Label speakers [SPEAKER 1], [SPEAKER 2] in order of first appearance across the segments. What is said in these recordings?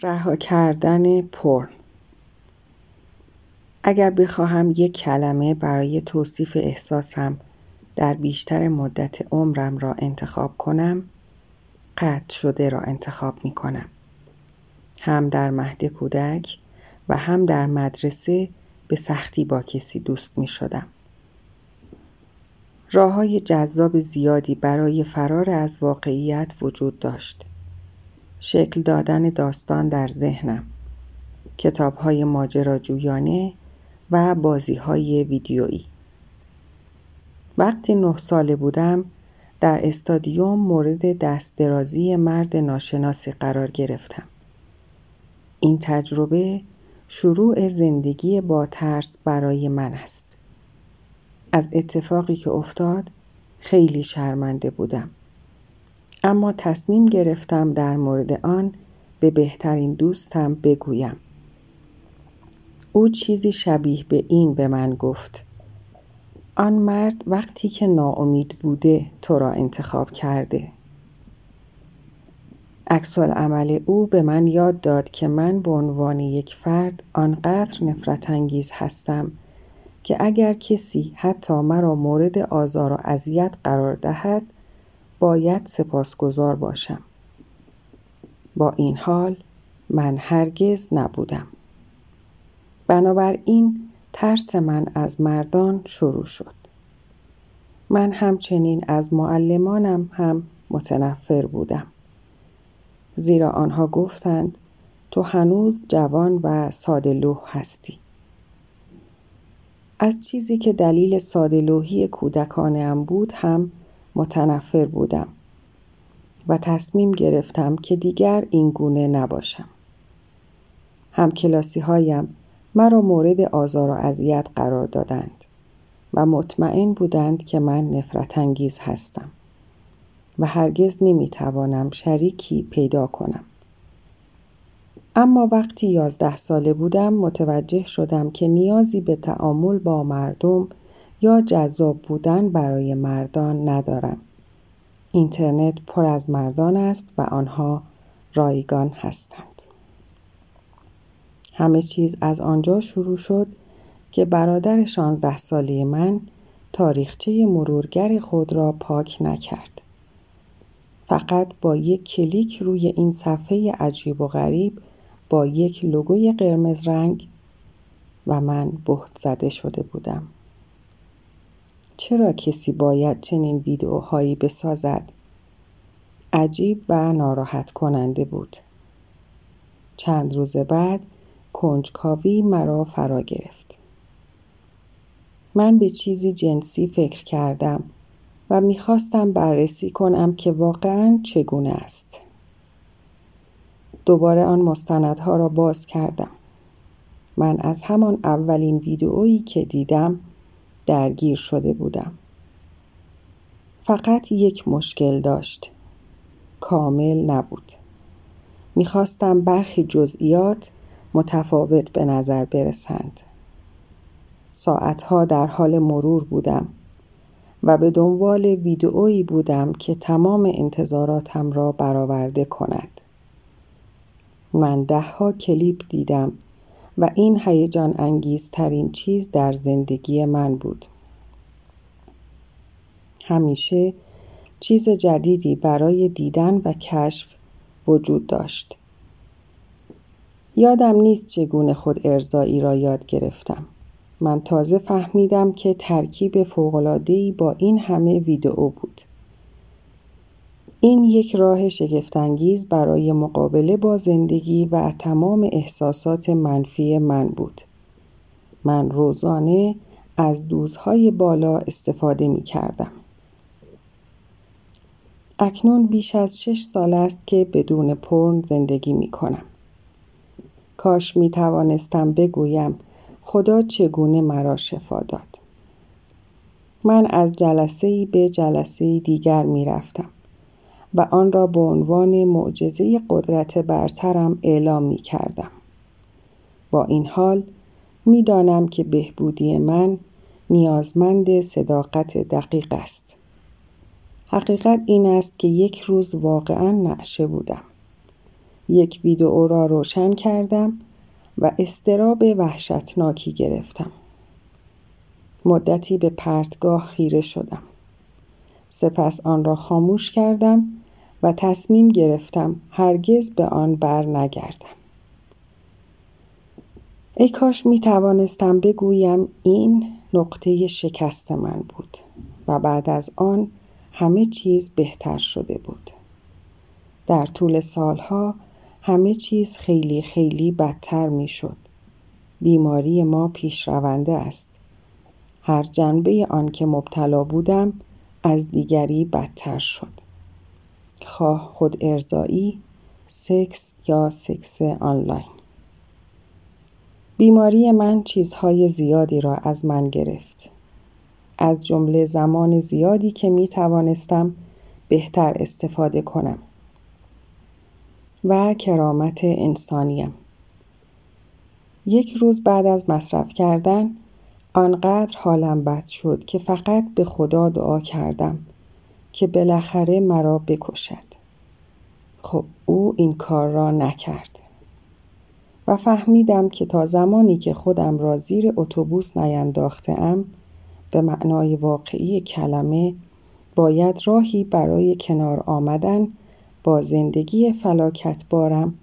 [SPEAKER 1] رها کردن پرن اگر بخواهم یک کلمه برای توصیف احساسم در بیشتر مدت عمرم را انتخاب کنم قطع شده را انتخاب می کنم. هم در مهد کودک و هم در مدرسه به سختی با کسی دوست می شدم. راه های جذاب زیادی برای فرار از واقعیت وجود داشت. شکل دادن داستان در ذهنم. کتاب های ماجراجویانه و بازی های ویدیویی. وقتی نه ساله بودم در استادیوم مورد دست درازی مرد ناشناسی قرار گرفتم. این تجربه شروع زندگی با ترس برای من است. از اتفاقی که افتاد خیلی شرمنده بودم. اما تصمیم گرفتم در مورد آن به بهترین دوستم بگویم. او چیزی شبیه به این به من گفت. آن مرد وقتی که ناامید بوده تو را انتخاب کرده. عکسال عمل او به من یاد داد که من به عنوان یک فرد آنقدر نفرت انگیز هستم که اگر کسی حتی مرا مورد آزار و اذیت قرار دهد باید سپاسگزار باشم. با این حال من هرگز نبودم. بنابراین ترس من از مردان شروع شد. من همچنین از معلمانم هم متنفر بودم. زیرا آنها گفتند تو هنوز جوان و ساده هستی. از چیزی که دلیل سادهلوحی کودکانم بود هم متنفر بودم و تصمیم گرفتم که دیگر این گونه نباشم. کلاسی هایم مرا مورد آزار و اذیت قرار دادند و مطمئن بودند که من نفرت انگیز هستم و هرگز نمی توانم شریکی پیدا کنم. اما وقتی یازده ساله بودم متوجه شدم که نیازی به تعامل با مردم یا جذاب بودن برای مردان ندارم. اینترنت پر از مردان است و آنها رایگان هستند. همه چیز از آنجا شروع شد که برادر شانزده ساله من تاریخچه مرورگر خود را پاک نکرد. فقط با یک کلیک روی این صفحه عجیب و غریب با یک لوگوی قرمز رنگ و من بهت زده شده بودم. چرا کسی باید چنین ویدئوهایی بسازد؟ عجیب و ناراحت کننده بود. چند روز بعد کنجکاوی مرا فرا گرفت. من به چیزی جنسی فکر کردم و می‌خواستم بررسی کنم که واقعا چگونه است. دوباره آن مستندها را باز کردم. من از همان اولین ویدئویی که دیدم درگیر شده بودم. فقط یک مشکل داشت. کامل نبود. می‌خواستم برخی جزئیات متفاوت به نظر برسند. ساعتها در حال مرور بودم و به دنبال ویدئویی بودم که تمام انتظاراتم را برآورده کند. من دهها کلیپ دیدم و این هیجان انگیزترین چیز در زندگی من بود. همیشه چیز جدیدی برای دیدن و کشف وجود داشت. یادم نیست چگونه خود ارزایی را یاد گرفتم. من تازه فهمیدم که ترکیب فوقلادهی با این همه ویدئو بود. این یک راه شگفتانگیز برای مقابله با زندگی و تمام احساسات منفی من بود. من روزانه از دوزهای بالا استفاده می کردم. اکنون بیش از شش سال است که بدون پرن زندگی می کنم. کاش می توانستم بگویم خدا چگونه مرا شفا داد. من از جلسه به جلسه دیگر می رفتم. و آن را به عنوان معجزه قدرت برترم اعلام می کردم. با این حال می‌دانم که بهبودی من نیازمند صداقت دقیق است. حقیقت این است که یک روز واقعا نعشه بودم. یک ویدئو را روشن کردم و استراب وحشتناکی گرفتم. مدتی به پرتگاه خیره شدم. سپس آن را خاموش کردم و تصمیم گرفتم هرگز به آن بر نگردم. ای کاش می توانستم بگویم این نقطه شکست من بود و بعد از آن همه چیز بهتر شده بود. در طول سالها همه چیز خیلی خیلی بدتر می شد. بیماری ما پیش رونده است. هر جنبه آن که مبتلا بودم از دیگری بدتر شد. خواه خود ارزایی، سکس یا سکس آنلاین. بیماری من چیزهای زیادی را از من گرفت. از جمله زمان زیادی که می توانستم بهتر استفاده کنم. و کرامت انسانیم. یک روز بعد از مصرف کردن آنقدر حالم بد شد که فقط به خدا دعا کردم که بالاخره مرا بکشد. خب او این کار را نکرد. و فهمیدم که تا زمانی که خودم را زیر اتوبوس نینداخته ام به معنای واقعی کلمه باید راهی برای کنار آمدن با زندگی فلاکت بارم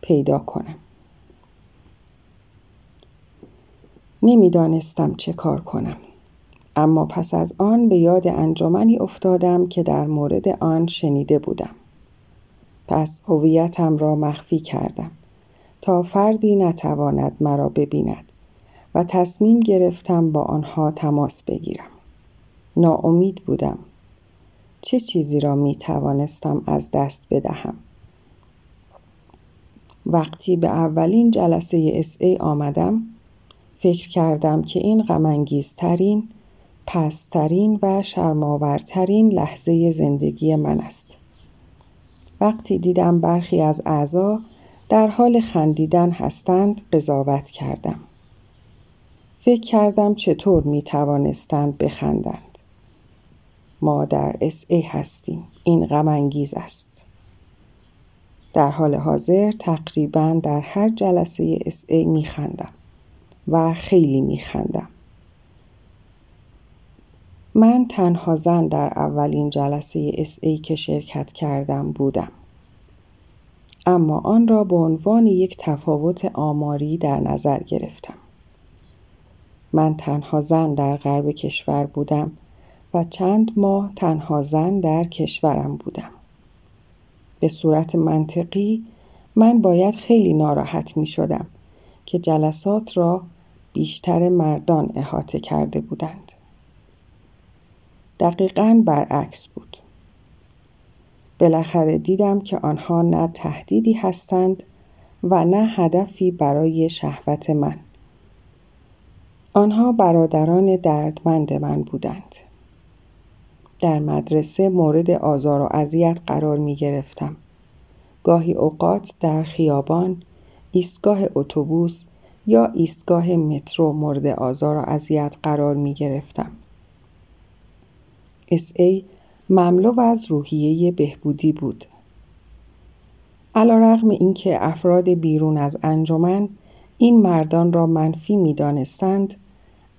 [SPEAKER 1] پیدا کنم. نمی‌دانستم چه کار کنم. اما پس از آن به یاد انجمنی افتادم که در مورد آن شنیده بودم. پس هویتم را مخفی کردم تا فردی نتواند مرا ببیند و تصمیم گرفتم با آنها تماس بگیرم. ناامید بودم چه چیزی را می توانستم از دست بدهم وقتی به اولین جلسه اس ای آمدم فکر کردم که این غمانگیزترین پست‌ترین و شرم‌آورترین لحظه زندگی من است. وقتی دیدم برخی از اعضا در حال خندیدن هستند قضاوت کردم. فکر کردم چطور می توانستند بخندند. ما در SA هستیم. این غم انگیز است. در حال حاضر تقریبا در هر جلسه SA می خندم و خیلی می خندم. من تنها زن در اولین جلسه اس ای که شرکت کردم بودم اما آن را به عنوان یک تفاوت آماری در نظر گرفتم من تنها زن در غرب کشور بودم و چند ماه تنها زن در کشورم بودم. به صورت منطقی من باید خیلی ناراحت می شدم که جلسات را بیشتر مردان احاطه کرده بودند. دقیقا برعکس بود. بالاخره دیدم که آنها نه تهدیدی هستند و نه هدفی برای شهوت من. آنها برادران دردمند من بودند. در مدرسه مورد آزار و اذیت قرار می گرفتم. گاهی اوقات در خیابان، ایستگاه اتوبوس یا ایستگاه مترو مورد آزار و اذیت قرار می گرفتم. ای مملو از روحیه بهبودی بود. علا رغم اینکه افراد بیرون از انجمن این مردان را منفی می دانستند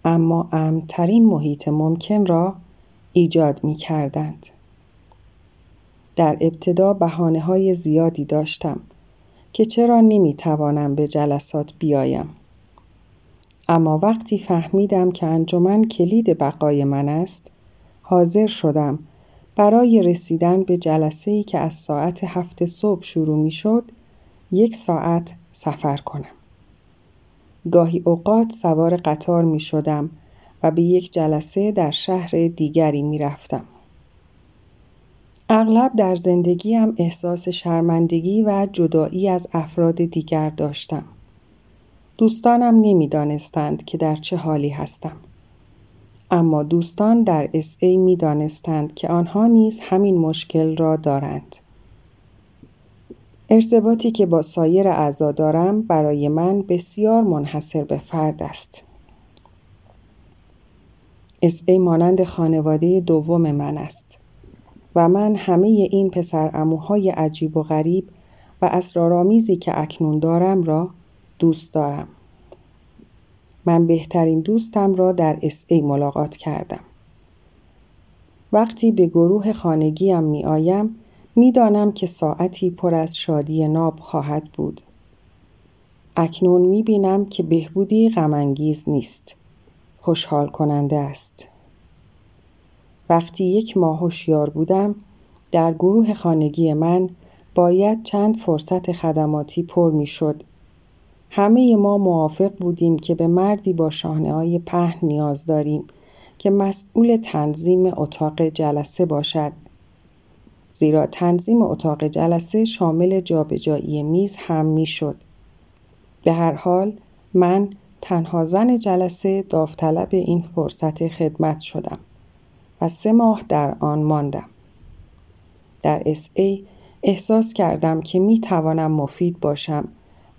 [SPEAKER 1] اما امترین محیط ممکن را ایجاد می کردند. در ابتدا بحانه های زیادی داشتم که چرا نمی توانم به جلسات بیایم. اما وقتی فهمیدم که انجمن کلید بقای من است، حاضر شدم برای رسیدن به جلسه ای که از ساعت هفت صبح شروع می شد، یک ساعت سفر کنم. گاهی اوقات سوار قطار می شدم و به یک جلسه در شهر دیگری می رفتم. اغلب در زندگیم احساس شرمندگی و جدایی از افراد دیگر داشتم. دوستانم نمی‌دانستند که در چه حالی هستم. اما دوستان در اس ای می دانستند که آنها نیز همین مشکل را دارند. ارتباطی که با سایر اعضا دارم برای من بسیار منحصر به فرد است. SA مانند خانواده دوم من است و من همه این پسر عموهای عجیب و غریب و اسرارآمیزی که اکنون دارم را دوست دارم. من بهترین دوستم را در SA ملاقات کردم. وقتی به گروه خانگیم می آیم می دانم که ساعتی پر از شادی ناب خواهد بود. اکنون می بینم که بهبودی غم‌انگیز نیست. خوشحال کننده است. وقتی یک ماه هوشیار بودم در گروه خانگی من باید چند فرصت خدماتی پر می شد. همه ما موافق بودیم که به مردی با شانه های پهن نیاز داریم که مسئول تنظیم اتاق جلسه باشد. زیرا تنظیم اتاق جلسه شامل جابجایی میز هم می شد. به هر حال من تنها زن جلسه داوطلب این فرصت خدمت شدم و سه ماه در آن ماندم. در اس ای احساس کردم که می توانم مفید باشم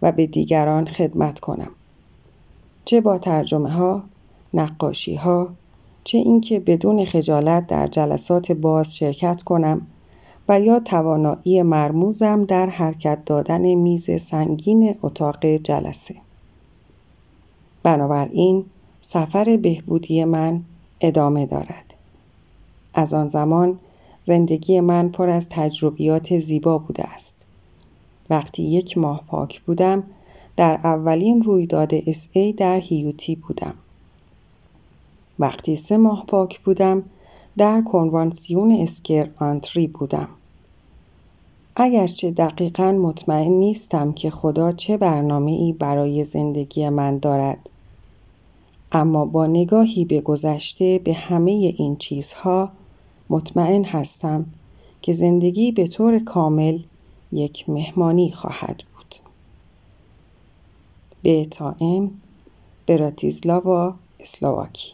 [SPEAKER 1] و به دیگران خدمت کنم. چه با ترجمه ها، نقاشی ها، چه اینکه بدون خجالت در جلسات باز شرکت کنم و یا توانایی مرموزم در حرکت دادن میز سنگین اتاق جلسه. بنابراین سفر بهبودی من ادامه دارد. از آن زمان زندگی من پر از تجربیات زیبا بوده است. وقتی یک ماه پاک بودم در اولین رویداد اس ای در هیوتی بودم. وقتی سه ماه پاک بودم در کنوانسیون اسکر آنتری بودم. اگرچه دقیقا مطمئن نیستم که خدا چه برنامه ای برای زندگی من دارد. اما با نگاهی به گذشته به همه این چیزها مطمئن هستم که زندگی به طور کامل یک مهمانی خواهد بود. به تائم براتیزلاوا اسلواکی